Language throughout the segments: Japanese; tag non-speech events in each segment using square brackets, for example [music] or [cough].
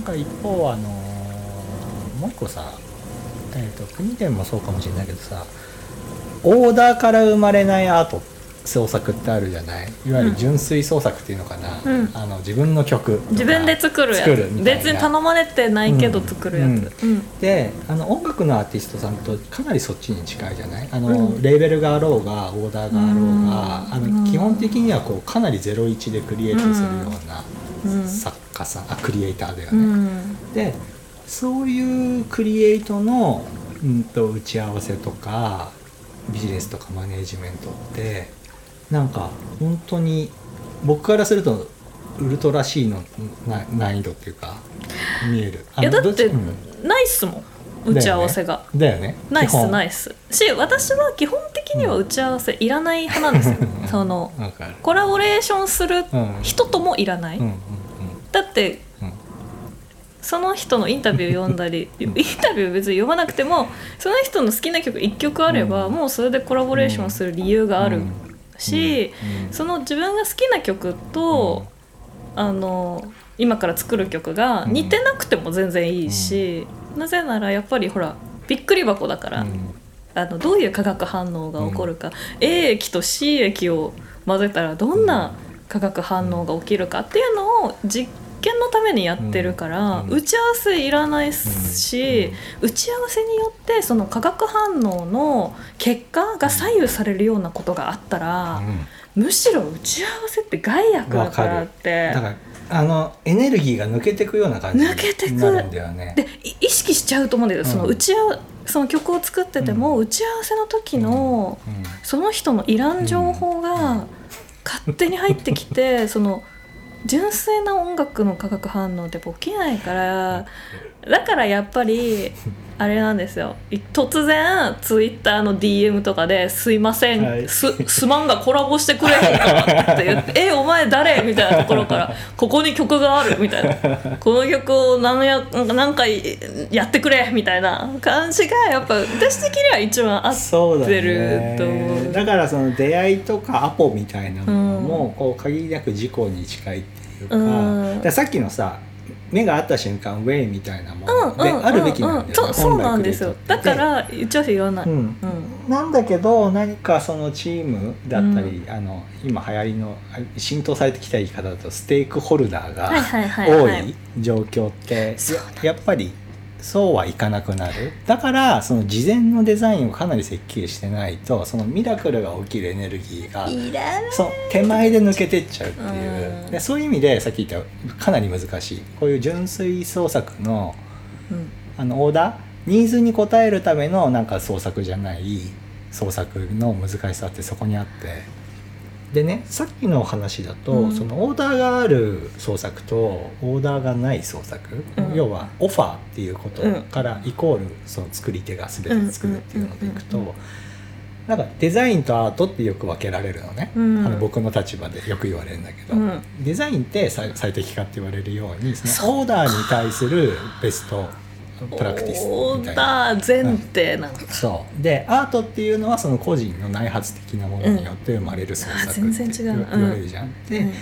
なんか一方あのもう一個さ、えー、と国でもそうかもしれないけどさオーダーから生まれないアート創作ってあるじゃない？いわゆる純粋創作っていうのかな、うん。あの自分の曲自分で作るやつ。別に頼まれてないけど作るやつ。うん。であの音楽のアーティストさんとかなりそっちに近いじゃない？あの、うんレーベルがあろうがオーダーがあろうが、うん。あの基本的にはこうかなり01でクリエイトするようなうん。作家さん、あクリエイターだようね。ん。でそういうクリエイトの、うん、と打ち合わせとかビジネスとかマネージメントってなんか本当に僕からするとウルトラ C のな難易度っていうか見える。いやだってどうん。ないっすもん。打ち合わせが。だよね。ないっすないい。っすし私は基本的には打ち合わせいらない派なんですよ。[laughs] そのわかる。コラボレーションするうん。人ともいらない、うんうんだってうん。うんその人のインタビュー読んだりインタビュー別に読まなくてもその人の好きな曲1曲あれば、うん。もうそれでコラボレーションする理由があるし、うん。その自分が好きな曲と、あの今から作る曲が似てなくても全然いいし、なぜならやっぱりほらびっくり箱だから、うん。あのどういう化学反応が起こるか、A 液と C 液を混ぜたらどんな化学反応が起きるかっていうのを実験のためにやってるから、うん打ち合わせいらないし、打ち合わせによってその化学反応の結果が左右されるようなことがあったら、むしろ打ち合わせって害悪だからって。だからあのエネルギーが抜けてくような感じ抜けてく。になるんだよね。でい意識しちゃうと思うんだけど、そのうん打ち合わその曲を作ってても、打ち合わせの時の、うん。その人のいらん情報が勝手に入ってきて、その純粋な音楽の化学反応って起きないから [laughs] だからやっぱりあれなんですよい突然ツイッターの DM とかで「すいません、はいすすまんがコラボしてくれへんか?」って言って「[laughs] えお前誰?」みたいなところから「ここに曲がある」みたいな「この曲を何や何回やってくれ」みたいな感じがやっぱ私的には一番合っそうだてると思ねう。だからその出会いとかアポみたいなものうんもこう限りなく事故に近いっていうか,、からさっきのさ目が合った瞬間ウェイみたいなもうんのでうんあるべきなんだよね、うん。そうなんですよ。だから一応言わない、うん。うん。なんだけど何かそのチームだったり、あの今流行りのあ浸透されてきた言い方だとステークホルダーが多はいい状況ってやっぱりそうはいかなくなる。だからその事前のデザインをかなり設計してないとそのミラクルが起きるエネルギーがそう手前で抜けてっちゃうっていう、うん。でそういう意味でさっき言ったかなり難しい。こういう純粋創作のうん。あのオーダー？ニーズに応えるためのなんか創作じゃない創作の難しさってそこにあってでねさっきの話だと、うん。そのオーダーがある創作とオーダーがない創作、うん。要はオファーっていうことからイコールその作り手が全て作るっていうのでいくと、なんかデザインとアートってよく分けられるのね、うん。あの僕の立場でよく言われるんだけど、うん。デザインって最最適化って言われるようにそのオーダーに対するベストプラクティスみたいな。ダー前提なのか、そう。でアートっていうのはその個人の内発的なものによって生まれる創作ってうんあ全然違う。言われるじゃん。で、うん。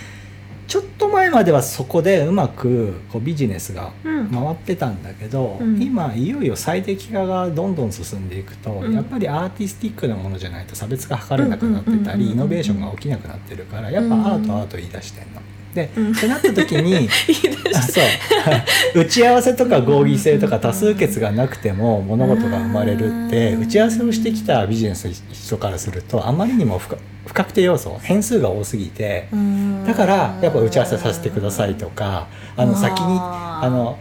ちょっと前まではそこでうまくこうビジネスがうん。回ってたんだけど、うん。今いよいよ最適化がどんどん進んでいくと、うん。やっぱりアーティスティックなものじゃないと差別化図れなくなってたうんうんうんうんうん。りイノベーションが起きなくなってるからやっぱアートアート言い出してんの。で、うん。ってなった時に [laughs] そう。打ち合わせとか合議制とか多数決がなくても物事が生まれるってうん。打ち合わせをしてきたビジネスの人からするとあまりにも不確定要素変数が多すぎてだからやっぱ打ち合わせさせてくださいとかあの先にあの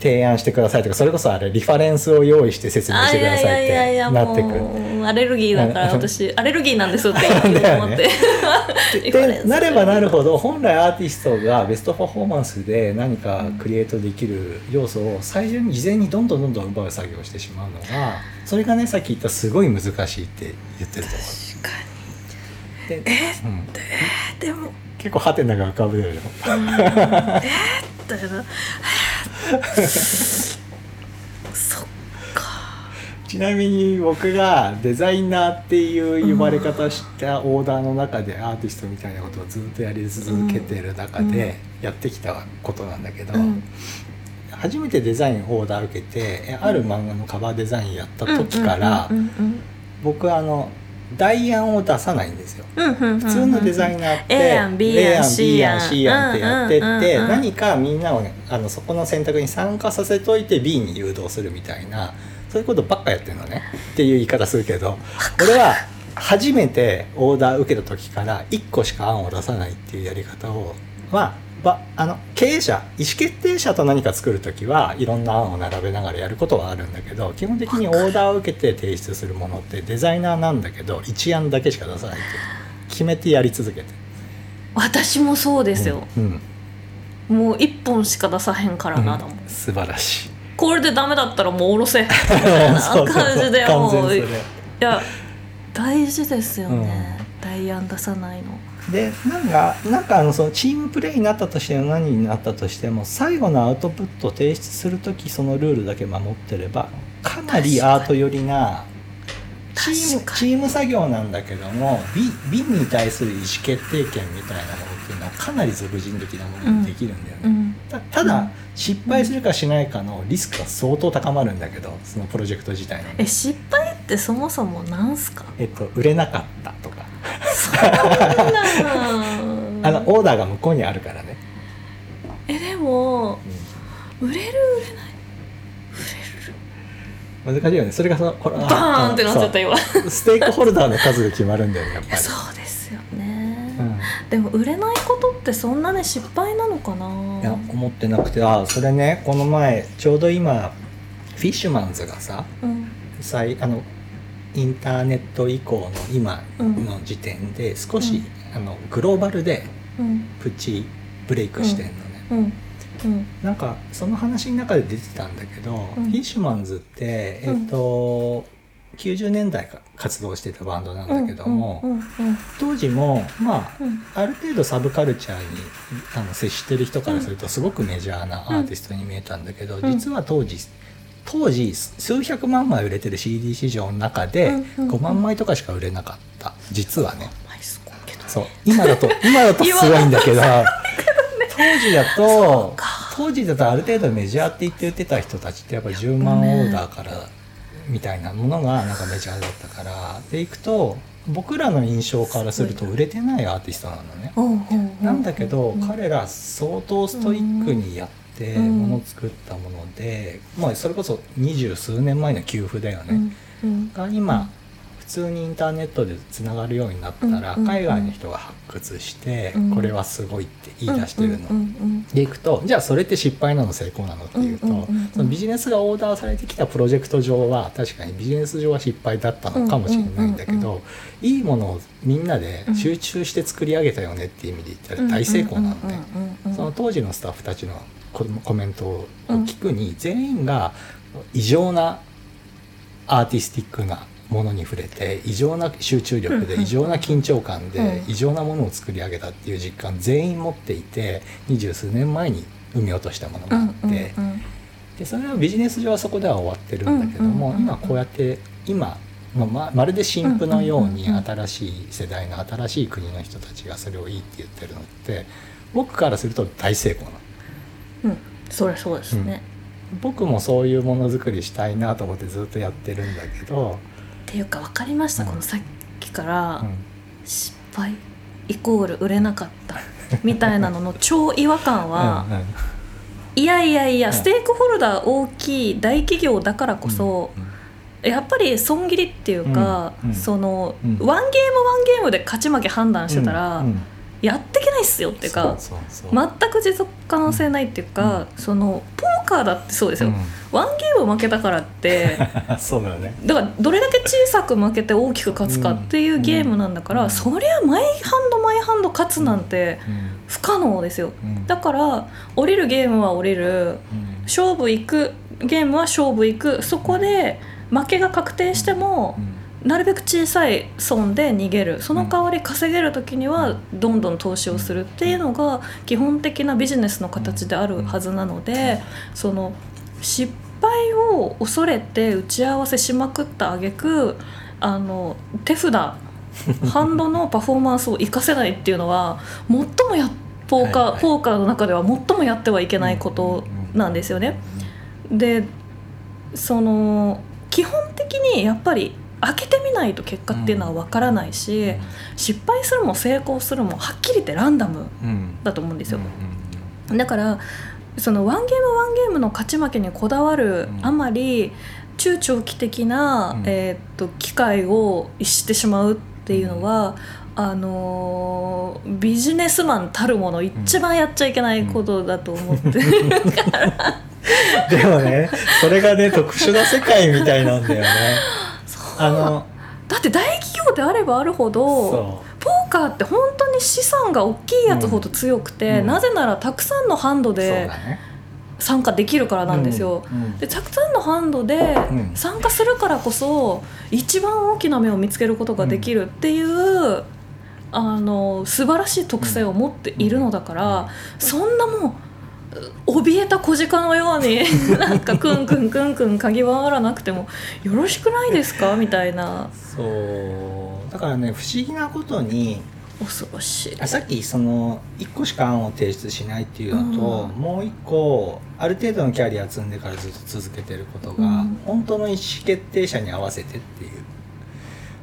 提案してくださいとかそれこそあれリファレンスを用意して説明してくださいってなってくる。もうアレルギーだからうん私アレルギーなんですって言うと思って、[laughs] [laughs] なればなるほど本来アーティストがベストパフォーマンスで何かクリエイトできる要素を最初に事前にどんどんどんどん奪う作業をしてしまうのがそれがねさっき言ったすごい難しいって言ってると思確かうで、うん、にでも。結構ハテナが浮かぶよねだけどそっか。ちなみに僕がデザイナーっていう呼ばれ方したオーダーの中でアーティストみたいなことをずっとやり続けてる中でやってきたことなんだけど、うん。初めてデザインオーダー受けてえある漫画のカバーデザインやった時から僕はあの代案を出さないんですよ。普通のデザイナーって A 案 B 案 C 案。ってやってって何かみんなをねあのそこの選択に参加させといて B に誘導するみたいなそういうことばっかやってるのね。っていう言い方するけど俺は初めてオーダー受けた時から1個しか案を出さないっていうやり方をまあばあの経営者意思決定者と何か作る時はいろんな案を並べながらやることはあるんだけど基本的にオーダーを受けて提出するものってデザイナーなんだけど1案だけしか出さないって決めてやり続けて。私もそうですよ、うんもう一本しか出さへんからな、うんだもん。素晴らしい。これでダメだったらもう下ろせ。[laughs] みたいな感じで完もういや大事ですよね、代案出さないのでなんかなんかあのそのチームプレーになったとしても何になったとしても最後のアウトプットを提出する時そのルールだけ守ってればかなりアート寄りなチームチーム作業なんだけども美美に対する意思決定権みたいなものっていうのはかなり俗人的なものにできるんだよね。うんたただ、うん。失敗するかしないかのリスクが相当高まるんだけどそのプロジェクト自体の。ね、え失敗ってそもそもなんすか？えっと、売れなかったとかあのオーダーが向こうにあるからね、えでも売れる売れない。難しいよね。それがそのこれバーンってなっちゃった今。ステークホルダーの数が決まるんだよねやっぱり。そうですよね、うん。でも売れないことってそんなね失敗なのかな？いや思ってなくて。あそれねこの前ちょうど今フィッシュマンズがさうん。最あのインターネット以降の今の時点で少し、あのグローバルでうん。プチブレイクしてんのね、うん。うん。なんかその話の中で出てたんだけど、うん。フィッシュマンズって、えっと90年代から活動してたバンドなんだけども、当時もまあうん。ある程度サブカルチャーにあの接してる人からするとすごくメジャーなアーティストに見えたんだけど、うん。実は当時当時数百万枚売れてる CD 市場の中でうんうん5万枚とかしか売れなかった。実はね。そう。今だと今だとすごいんだけど。当時だとか。当時だとある程度メジャーって言って売ってた人たちってやっぱり10万オーダーからみたいなものがなんかメジャーだったから。でいくと僕らの印象からすると売れてないアーティストなのね。なんだけど、うん彼ら相当ストイックにやってうん。ものを作ったもので、まあそれこそ二十数年前の給付だよね、うん。うん。が今普通にインターネットでつながるようになったら、うん。海外の人が発掘して、うん。これはすごいって言い出してるの。でいくとじゃあそれって失敗なの成功なのっていうと、そのビジネスがオーダーされてきたプロジェクト上は確かにビジネス上は失敗だったのかもしれないんだけど、いいものをみんなで集中して作り上げたよねっていう意味で言ったうんら大成功なん。うん。うん。うん。その当時のスタッフたちのココメントを聞くに、全員が異常なアーティスティックなものに触れて異常な集中力でうん異常な緊張感でうん。異常なものを作り上げたっていう実感全員持っていて二十数年前に生み落としたものがあって、でそれはビジネス上はそこでは終わってるんだけども、今こうやって今まあままるで新婦のように新しい世代の新しい国の人たちがそれをいいって言ってるのって僕からすると大成功なの。うん。そりゃそうですね、僕もそういうものづくりしたいなと思ってずっとやってるんだけど、っていうか分かりました、うん。このさっきから、うん。失敗イコール売れなかった。[laughs] みたいなのの超違和感は、うんうん。いやいやいや、うん。ステークホルダー大きい大企業だからこそ、やっぱり損切りっていうか、うんうん。その、うん。ワンゲームワンゲームで勝ち負け判断してたら、うんうん。やってすよっていうか全く持続可能性ないっていうか、そのポーカーだってそうですよ、うワンゲーム負けたからってん [laughs] そうだよね。だからどれだけ小さく負けて大きく勝つかっていうゲームなんだから、うん。そりゃマイハンドマイハンド勝つなんて不可能ですよ。うん。だから降りるゲームは降りる。うん。勝負行くゲームは勝負行く。そこで負けが確定してもうんなるべく小さい損で逃げる。その代わり稼げる時にはどんどん投資をするっていうのが基本的なビジネスの形であるはずなのでその失敗を恐れて打ち合わせしまくった挙句あの手札 [laughs] ハンドのパフォーマンスを活かせないっていうのは最もやポーカー、はいはい。ポーカーの中では最もやってはいけないことなんですよね。でその基本的にやっぱり開けてみないと結果っていうのは分からないし、失敗するも成功するもはっきり言ってランダムうん。だと思うんですよ。うんだからそのワンゲームワンゲームの勝ち負けにこだわるうん。あまり中長期的な、うん。えーっと機会を逸してしまうっていうのは、あのービジネスマンたるもの一番やっちゃいけないことだと思って、でもねそれがね特殊な世界みたいなん。だよねあのだって大企業であればあるほどそポーカーって本当に資産が大きいやつほど強くて、うん。なぜならたくさんのハンドで参加できるからなんですよ。うんうん。でたくさんのハンドでうん。参加するからこそ一番大きな目を見つけることができるっていう、あの素晴らしい特性を持っているのだから、そんなもう怯えた小鹿のように [laughs] なんかクンクンクンクン嗅ぎ回らなくてもよろしくないですか？[laughs] みたいな。そう。だからね不思議なことに恐ろしい。あさっきその1個しか案を提出しないっていうのと、うん。もう1個ある程度のキャリア積んでからずっと続けてることが、うん。本当の意思決定者に合わせてっていう。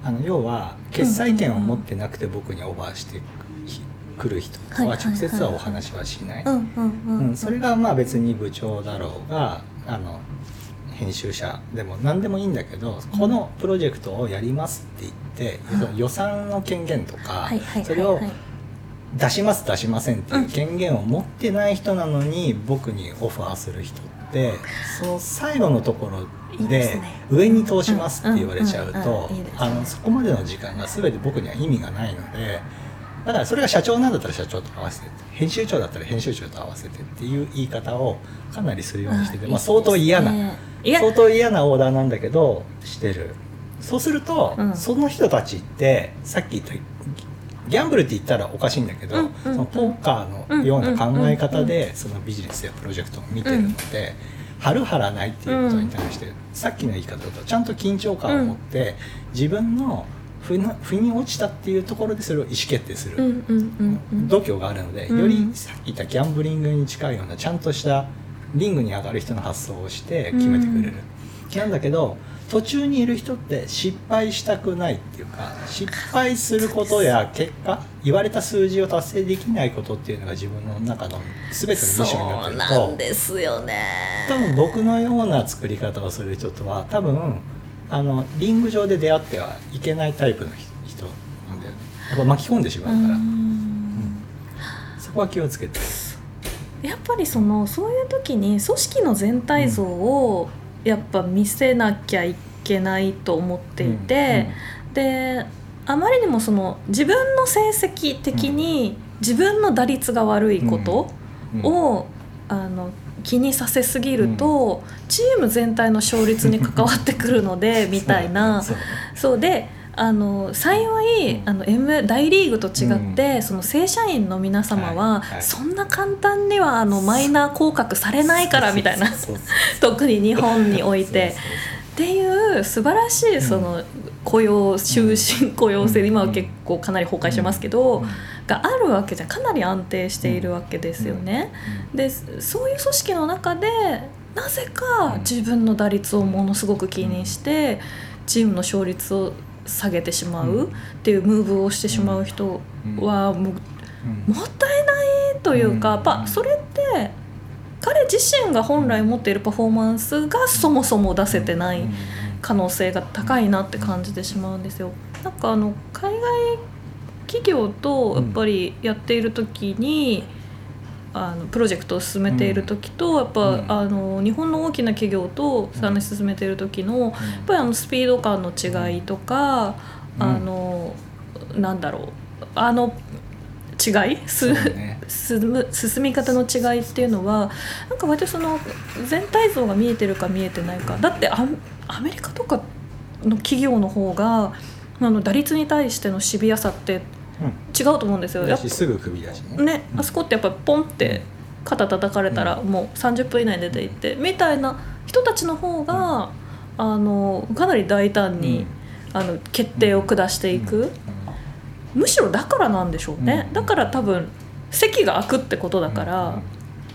あの要は決裁権を持ってなくて僕にオーバーしてくる人とは直接はお話はしない。それがまあ別に部長だろうがあの編集者でも何でもいいんだけど、このプロジェクトをやりますって言って、うん。その予算の権限とか、それを出します出しませんっていう権限を持ってない人なのに僕にオファーする人ってその最後のところで上に通しますって言われちゃうとあのそこまでの時間が全て僕には意味がないのでだからそれが社長なんだったら社長と合わせて編集長だったら編集長と合わせてっていう言い方をかなりするようにしてて、まあ、相当嫌な、相当嫌なオーダーなんだけどしてる。そうすると、うん。その人たちってさっき言ったギャンブルって言ったらおかしいんだけど、うんうんそのポーカーのような考え方でそのビジネスやプロジェクトを見てるので、張る張らないっていうことに対して、さっきの言い方だとちゃんと緊張感を持って、自分の腑に落ちたっていうところでそれを意思決定する。うんうんうんうん。度胸があるので、うん。よりさっき言ったギャンブリングに近いようなちゃんとしたリングに上がる人の発想をして決めてくれる、なんだけど途中にいる人って失敗したくないっていうか失敗することや結果言われた数字を達成できないことっていうのが自分の中の全てのミッションになってるそうなんとですよね。多分僕のような作り方をする人とは多分あのリング上で出会ってはいけないタイプの人なんだよね。やっぱ巻き込んでしまうから、うん。そこは気をつけて。やっぱりそのそういう時に組織の全体像をやっぱ見せなきゃいけないと思っていて、であまりにもその自分の成績的に自分の打率が悪いことうん。うん。を、あの気にさせすぎると、チーム全体の勝率に関わってくるので [laughs] みたいな。そうであの幸い、うん。あの M 大リーグと違って、その正社員の皆様は、はいはい。そんな簡単にはあのマイナー降格されないからみたいな。特に日本において。っていう素晴らしいその雇用終身雇用制、うん。今は結構かなり崩壊してますけど、うんがあるわけじゃかなり安定しているわけですよね。でそういう組織の中でなぜか自分の打率をものすごく気にしてチームの勝率を下げてしまうっていうムーブをしてしまう人はもったいないというか、うん。やっぱそれって彼自身が本来持っているパフォーマンスがそもそも出せてない可能性が高いなって感じてしまうんですよ。なんかあの海外企業とやっぱりやっている時に、あのプロジェクトを進めている時と、やっぱ、うん。あの日本の大きな企業とさらに進めている時の、やっぱりあのスピード感の違いとか、うん。あのなんだろうあの違い？ね。進む進み方の違いっていうのはなんか割とその全体像が見えてるか見えてないか。だってアアメリカとかの企業の方があの打率に対してのシビアさって違うと思うんですよ。やっだしすぐ首だしね。ぱねあそこってやっぱりポンって肩叩かれたらもう30分以内に出ていってみたいな人たちの方があのかなり大胆に、あの決定を下していく。むしろだからなんでしょうね、うん。だから多分席が空くってことだから、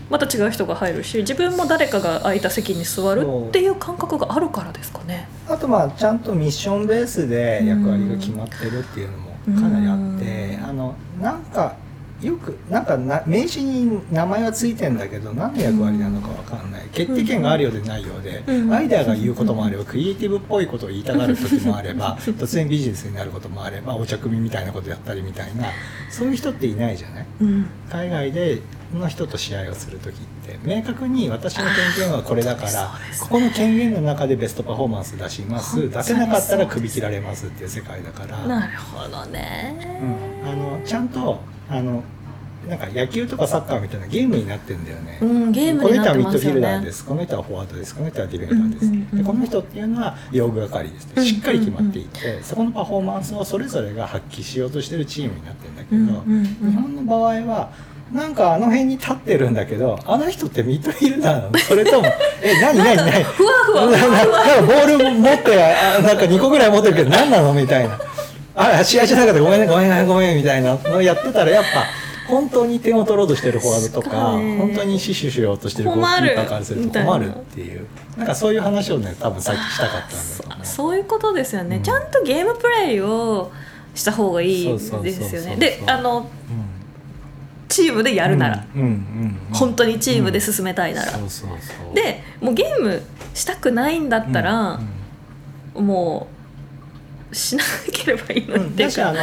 また違う人が入るし自分も誰かが空いた席に座るっていう感覚があるからですかね。あとまあちゃんとミッションベースで役割が決まってるっていうのもかなりあって、うん。あのなんかよくなんかな名刺に名前はついてんだけど何の役割なのかわかんない。決定権があるようでないようで、うん。アイデアが言うこともあればクリエイティブっぽいことを言いたがる時もあれば突然ビジネスになることもあればお茶組みたいなことやったりみたいなそういう人っていないじゃない？うん。海外での人と試合をする時って明確に私の権限はこれだからね。ここの権限の中でベストパフォーマンス出します。出せなかったら首切られますっていう世界だから、なるほどね、うん、あのちゃんとあのなんか野球とかサッカーみたいなゲームになってんだよね。うん、ゲームこの人はミッドフィルダーです、この人はフォワードです、この人はディフェンダーです、うんうんうんでこの人っていうのは用具係ですしっかり決まっていて、そこのパフォーマンスをそれぞれが発揮しようとしてるチームになってるんだけど、うんうんうん。日本の場合はなんかあの辺に立ってるんだけどあの人ってミッドフィルダーなのそれとも [laughs] え何何何？ふわふわ。なんかなんかボール持ってあなんか2個ぐらい持ってるけど何なの？みたいな。あ試合じゃなかったごめんねごめんねごめんみたいな。のやってたらやっぱ本当に点を取ろうとしてるフォワードとか。本当に死守しようとしてるゴールキーパーからすると困るっていう。なんかそういう話をね多分さっきしたかったんだと思う。そそういうことですよね、うん。ちゃんとゲームプレイをした方がいいですよね。であのうんチームでやるなら、うんうんうんうん。本当にチームで進めたいなら、そうそうそう。でもうゲームしたくないんだったら、うんうん。もうしなければいいのに。っていうか、だしあの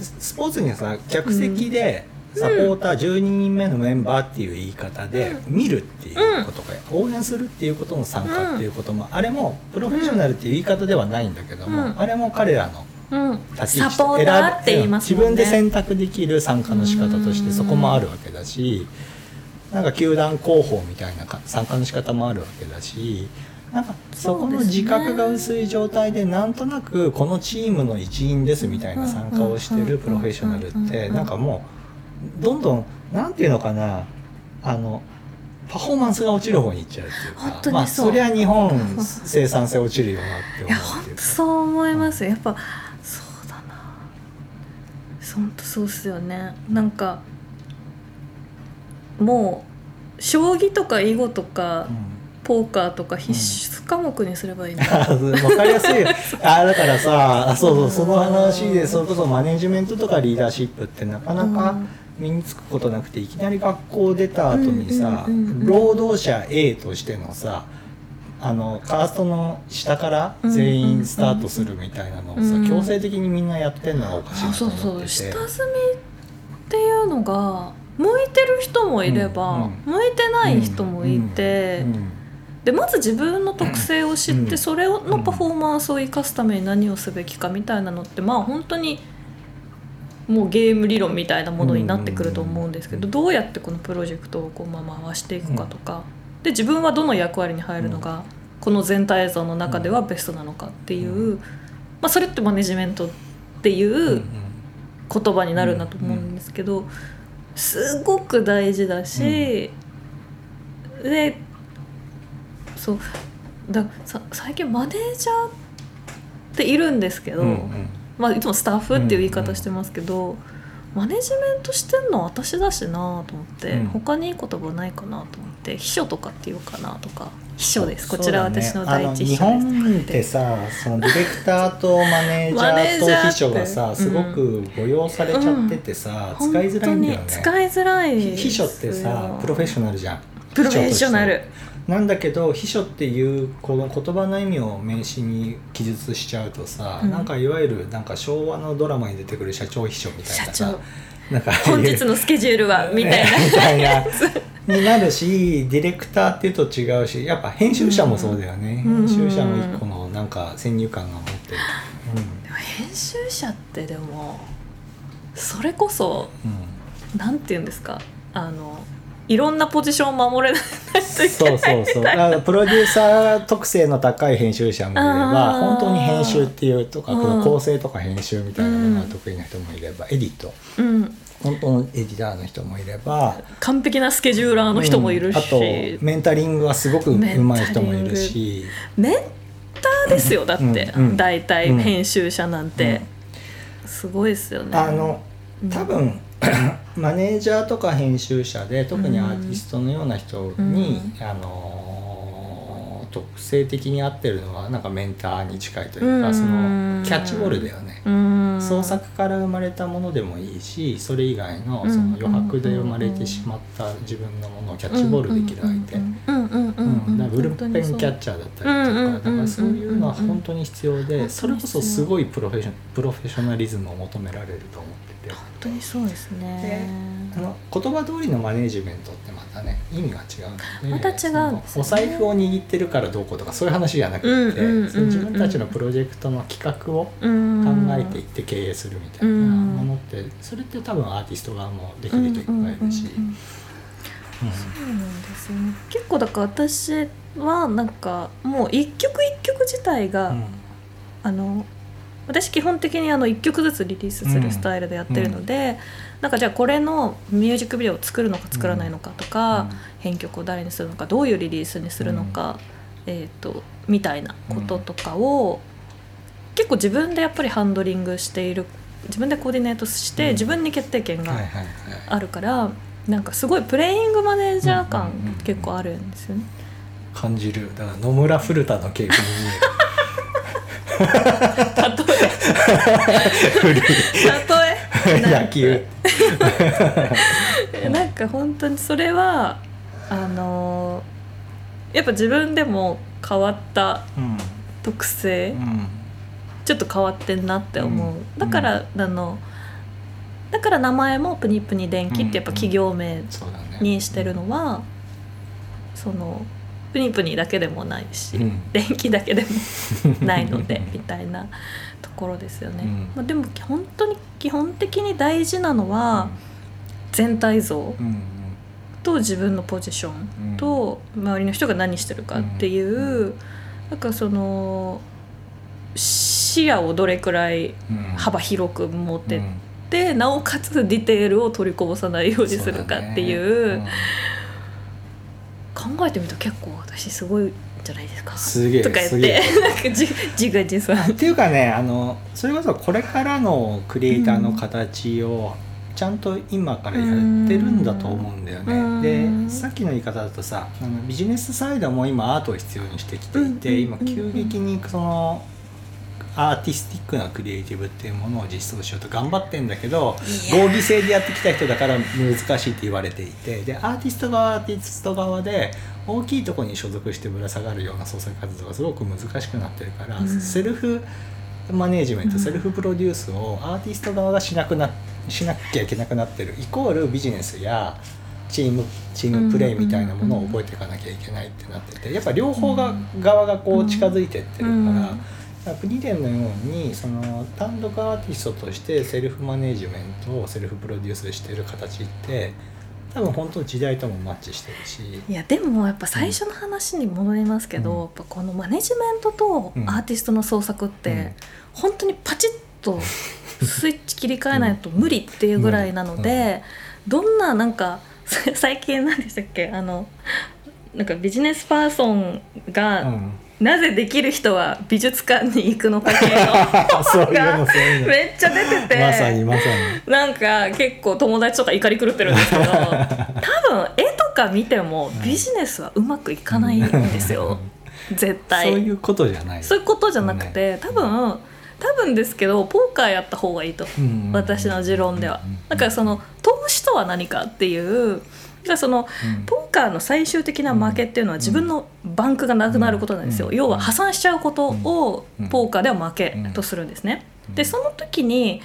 ススポーツにはさ客席でサポーター12人目のメンバーっていう言い方で見るっていうことが、応援するっていうことの参加っていうことも、あれもプロフェッショナルっていう言い方ではないんだけども、うん。あれも彼らのうん、立ち位置サポーターって言いますもんね。自分で選択できる参加の仕方としてそこもあるわけだしなんか球団広報みたいなか参加の仕方もあるわけだしなんかそこの自覚が薄い状態でなんとなくこのチームの一員ですみたいな参加をしてるプロフェッショナルってなんかもうどんどんなんていうのかなあのパフォーマンスが落ちる方に行っちゃうっていう本かまあそりゃ日本生産性落ちるよなって思うっていうか。本当そう思います。やっぱ本当そうっすよね。なんかもう将棋とか囲碁とか、うん。ポーカーとか必須科目にすればいいんだ、あ [laughs] わかりやすい。[laughs] よあだからさあそうそうその話でそれこそマネジメントとかリーダーシップってなかなか身につくことなくていきなり学校出た後にさうんうんうんうん。労働者 A としてのさあのカーストの下から全員スタートするみたいなのをさうん。強制的にみんなやってんのがおかしいなとそうそう。思ってて下積みっていうのが向いてる人もいれば、うん。向いてない人もいて、うん。うん。でまず自分の特性を知って、うん。それのパフォーマンスを生かすために何をすべきかみたいなのってまあ本当にもうゲーム理論みたいなものになってくると思うんですけど、うん。どうやってこのプロジェクトをこうまあ回していくかとか、で自分はどの役割に入るのが、この全体像の中ではベストなのかっていう、まあ、それってマネジメントっていううんうん。言葉になるんだと思うんですけど、すごく大事だし、でそうださ最近マネージャーっているんですけど、うんうん。まあ、いつもスタッフっていう言い方してますけど、マネジメントしてんの私だしなと思って、うん。他にいい言葉ないかなと思って秘書とかっていうかなとか。秘書です。こちら私の第一秘書あです。の日本ってさそのディレクターとマネージャーと秘書がさすごく誤用されちゃっててさ、使いづらいんだよね。使いづらい秘書ってさプロフェッショナルじゃん。プロフェッショナル。なんだけど秘書っていうこの言葉の意味を名詞に記述しちゃうとさ、うん。なんかいわゆるなんか昭和のドラマに出てくる社長秘書みたいな社さなんか本日のスケジュールはみたいな。み [laughs] たいな [laughs] になるしディレクターっていうと違うしやっぱ編集者もそうだよね、うん。編集者も一個のなんか先入観が持ってる、でも編集者ってでもそれこそうん。なんて言うんですか？あのいろんなポジションを守れないそうそうそう。だからプロデューサー特性の高い編集者もいれば本当に編集っていうとかうんこの構成とか編集みたいなものが得意な人もいれば、エディット。うん、本当のエディターの人もいれば完璧なスケジューラーの人もいるし、うん。あとメンタリングがすごく上手い人もいるし。メンターですよだって、うんうん。大体うん。編集者なんて、すごいですよね。あの多分 [coughs] マネージャーとか編集者で特にアーティストのような人に、あの特性的に合ってるのはなんかメンターに近いというか、うん。そのキャッチボールだよね。うん。創作から生まれたものでもいいしそれ以外のうんその余白で生まれてしまった自分のものをキャッチボールできる相手。ブルペンキャッチャーだったりとか、だからそういうのは本当に必要で、それこそすごいプロフェッショプロフェッショナリズムを求められると思ってて本当にそうですねあの言葉通りのマネジメントってまたね意味が違うのでまた違うんですよねお財布を握ってるからどうこうとかそういう話じゃなくて、自分たちのプロジェクトの企画を考えていって経営するみたいなものって、それって多分アーティスト側もできる人いっぱいいるし。うんうんうんそうなんですよね。結構だから私はなんかもう一曲一曲自体が、うん。あの私基本的にあの1曲ずつリリースするスタイルでやってるので、なんかじゃあこれのミュージックビデオを作るのか作らないのかとか、編曲を誰にするのかどういうリリースにするのか、えー、とみたいなこととかを、結構自分でやっぱりハンドリングしている自分でコーディネートして、うん。自分に決定権がはいはいはい。あるから、なんかすごいプレイングマネージャー感うんうんうん。うん結構あるんですよね。感じる。だから野村古田の系譜に見例え。例え？える [laughs] 野球。なんか。[laughs] 本当にそれはあのーやっぱ自分でも変わったうん。特性、うん。ちょっと変わってんなって思う、うん。だから、あのだから名前もプニプニ電気ってやっぱ企業名にしてるのは、そのプニプニだけでもないし、うん。電気だけでも [laughs] ないのでみたいなところですよね、うん。まあ、でも本当に基本的に大事なのは全体像と自分のポジションと周りの人が何してるかっていう、なんかその視野をどれくらいうん。幅広く持ってっうんて、なおかつディテールを取りこぼさないようにするかっていう。考えてみると結構私すごいんじゃないですか。すげえとか言っすげえ。てなんかじ自画自賛。っていうかねあのそれこそこれからのクリエイターの形をちゃんと今からやってるんだと思うんだようん。ね。でさっきの言い方だとさあのビジネスサイドも今アートを必要にしてきていてうん。今急激にそのアーティスティックなクリエイティブっていうものを実装しようと頑張ってんだけど合議制でやってきた人だから難しいって言われていてでアーティスト側はアーティスト側で大きいところに所属してぶら下がるような創作活動がすごく難しくなってるから、うん。セルフマネージメント、うん。セルフプロデュースをアーティスト側がしなくなしなきゃいけなくなってるイコールビジネスやチームチームプレーみたいなものを覚えていかなきゃいけないってなっててやっぱ両方が、側がこう近づいてってるから。プニデンのようにその単独アーティストとしてセルフマネージメントをセルフプロデュースしてる形って多分本当時代ともマッチしてるし。いやでもやっぱ最初の話に戻りますけど、うん。やっぱこのマネジメントとうん。アーティストの創作って、うん。本当にパチッと [laughs] スイッチ切り替えないと無理っていうぐらいなので、どんななんか最近何でしたっけ？あのなんかビジネスパーソンが、うんなぜできる人は美術館に行くのか系そういうののそういうの。めっちゃ出てて。まさにまさに。なんか結構友達とか怒り狂ってるんですけど [laughs] 多分絵とか見てもビジネスはうまくいかないんですよ。絶対。そういうことじゃない。そういうことじゃなくて多分多分ですけどポーカーやった方がいいと。うん。私の持論では。うん。だからその投資とは何かっていうだそのうん。ポーカーの最終的な負けっていうのは自分のバンクがなくなることなんですよ、うん。要は破産しちゃうことをうん。ポーカーでは負けとするんですね、でその時に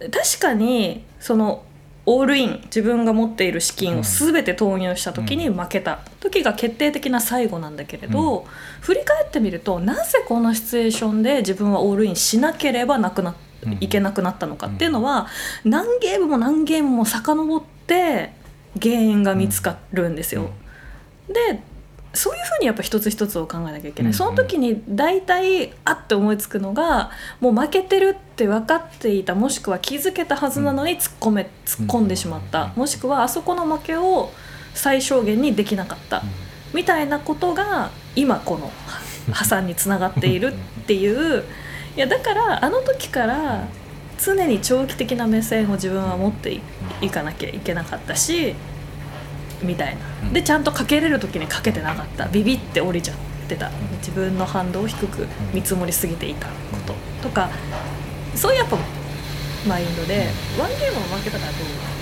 確かにそのオールイン自分が持っている資金を全て投入した時に負けた時が決定的な最後なんだけれど、振り返ってみるとなぜこのシチュエーションで自分はオールインしなければなくなうん。いけなくなったのかっていうのは何ゲームも何ゲームも遡って原因が見つかるんですよ。でそういうふうにやっぱ一つ一つを考えなきゃいけない、うんその時に大体あって思いつくのがもう負けてるって分かっていたもしくは気づけたはずなのに突っ込め突っ込んでしまった、うんもしくはあそこの負けを最小限にできなかった、みたいなことが今この破産につながっているっていう。[laughs] いやだからあの時から常に長期的な目線を自分は持っていいかなきゃいけなかったしみたいうん。なでちゃんとかけれる時にかけてなかった。ビビって降りちゃってた。自分の反動を低く見積もりすぎていた。こととかそういうやっぱマインドでワンゲームを負けたからどう？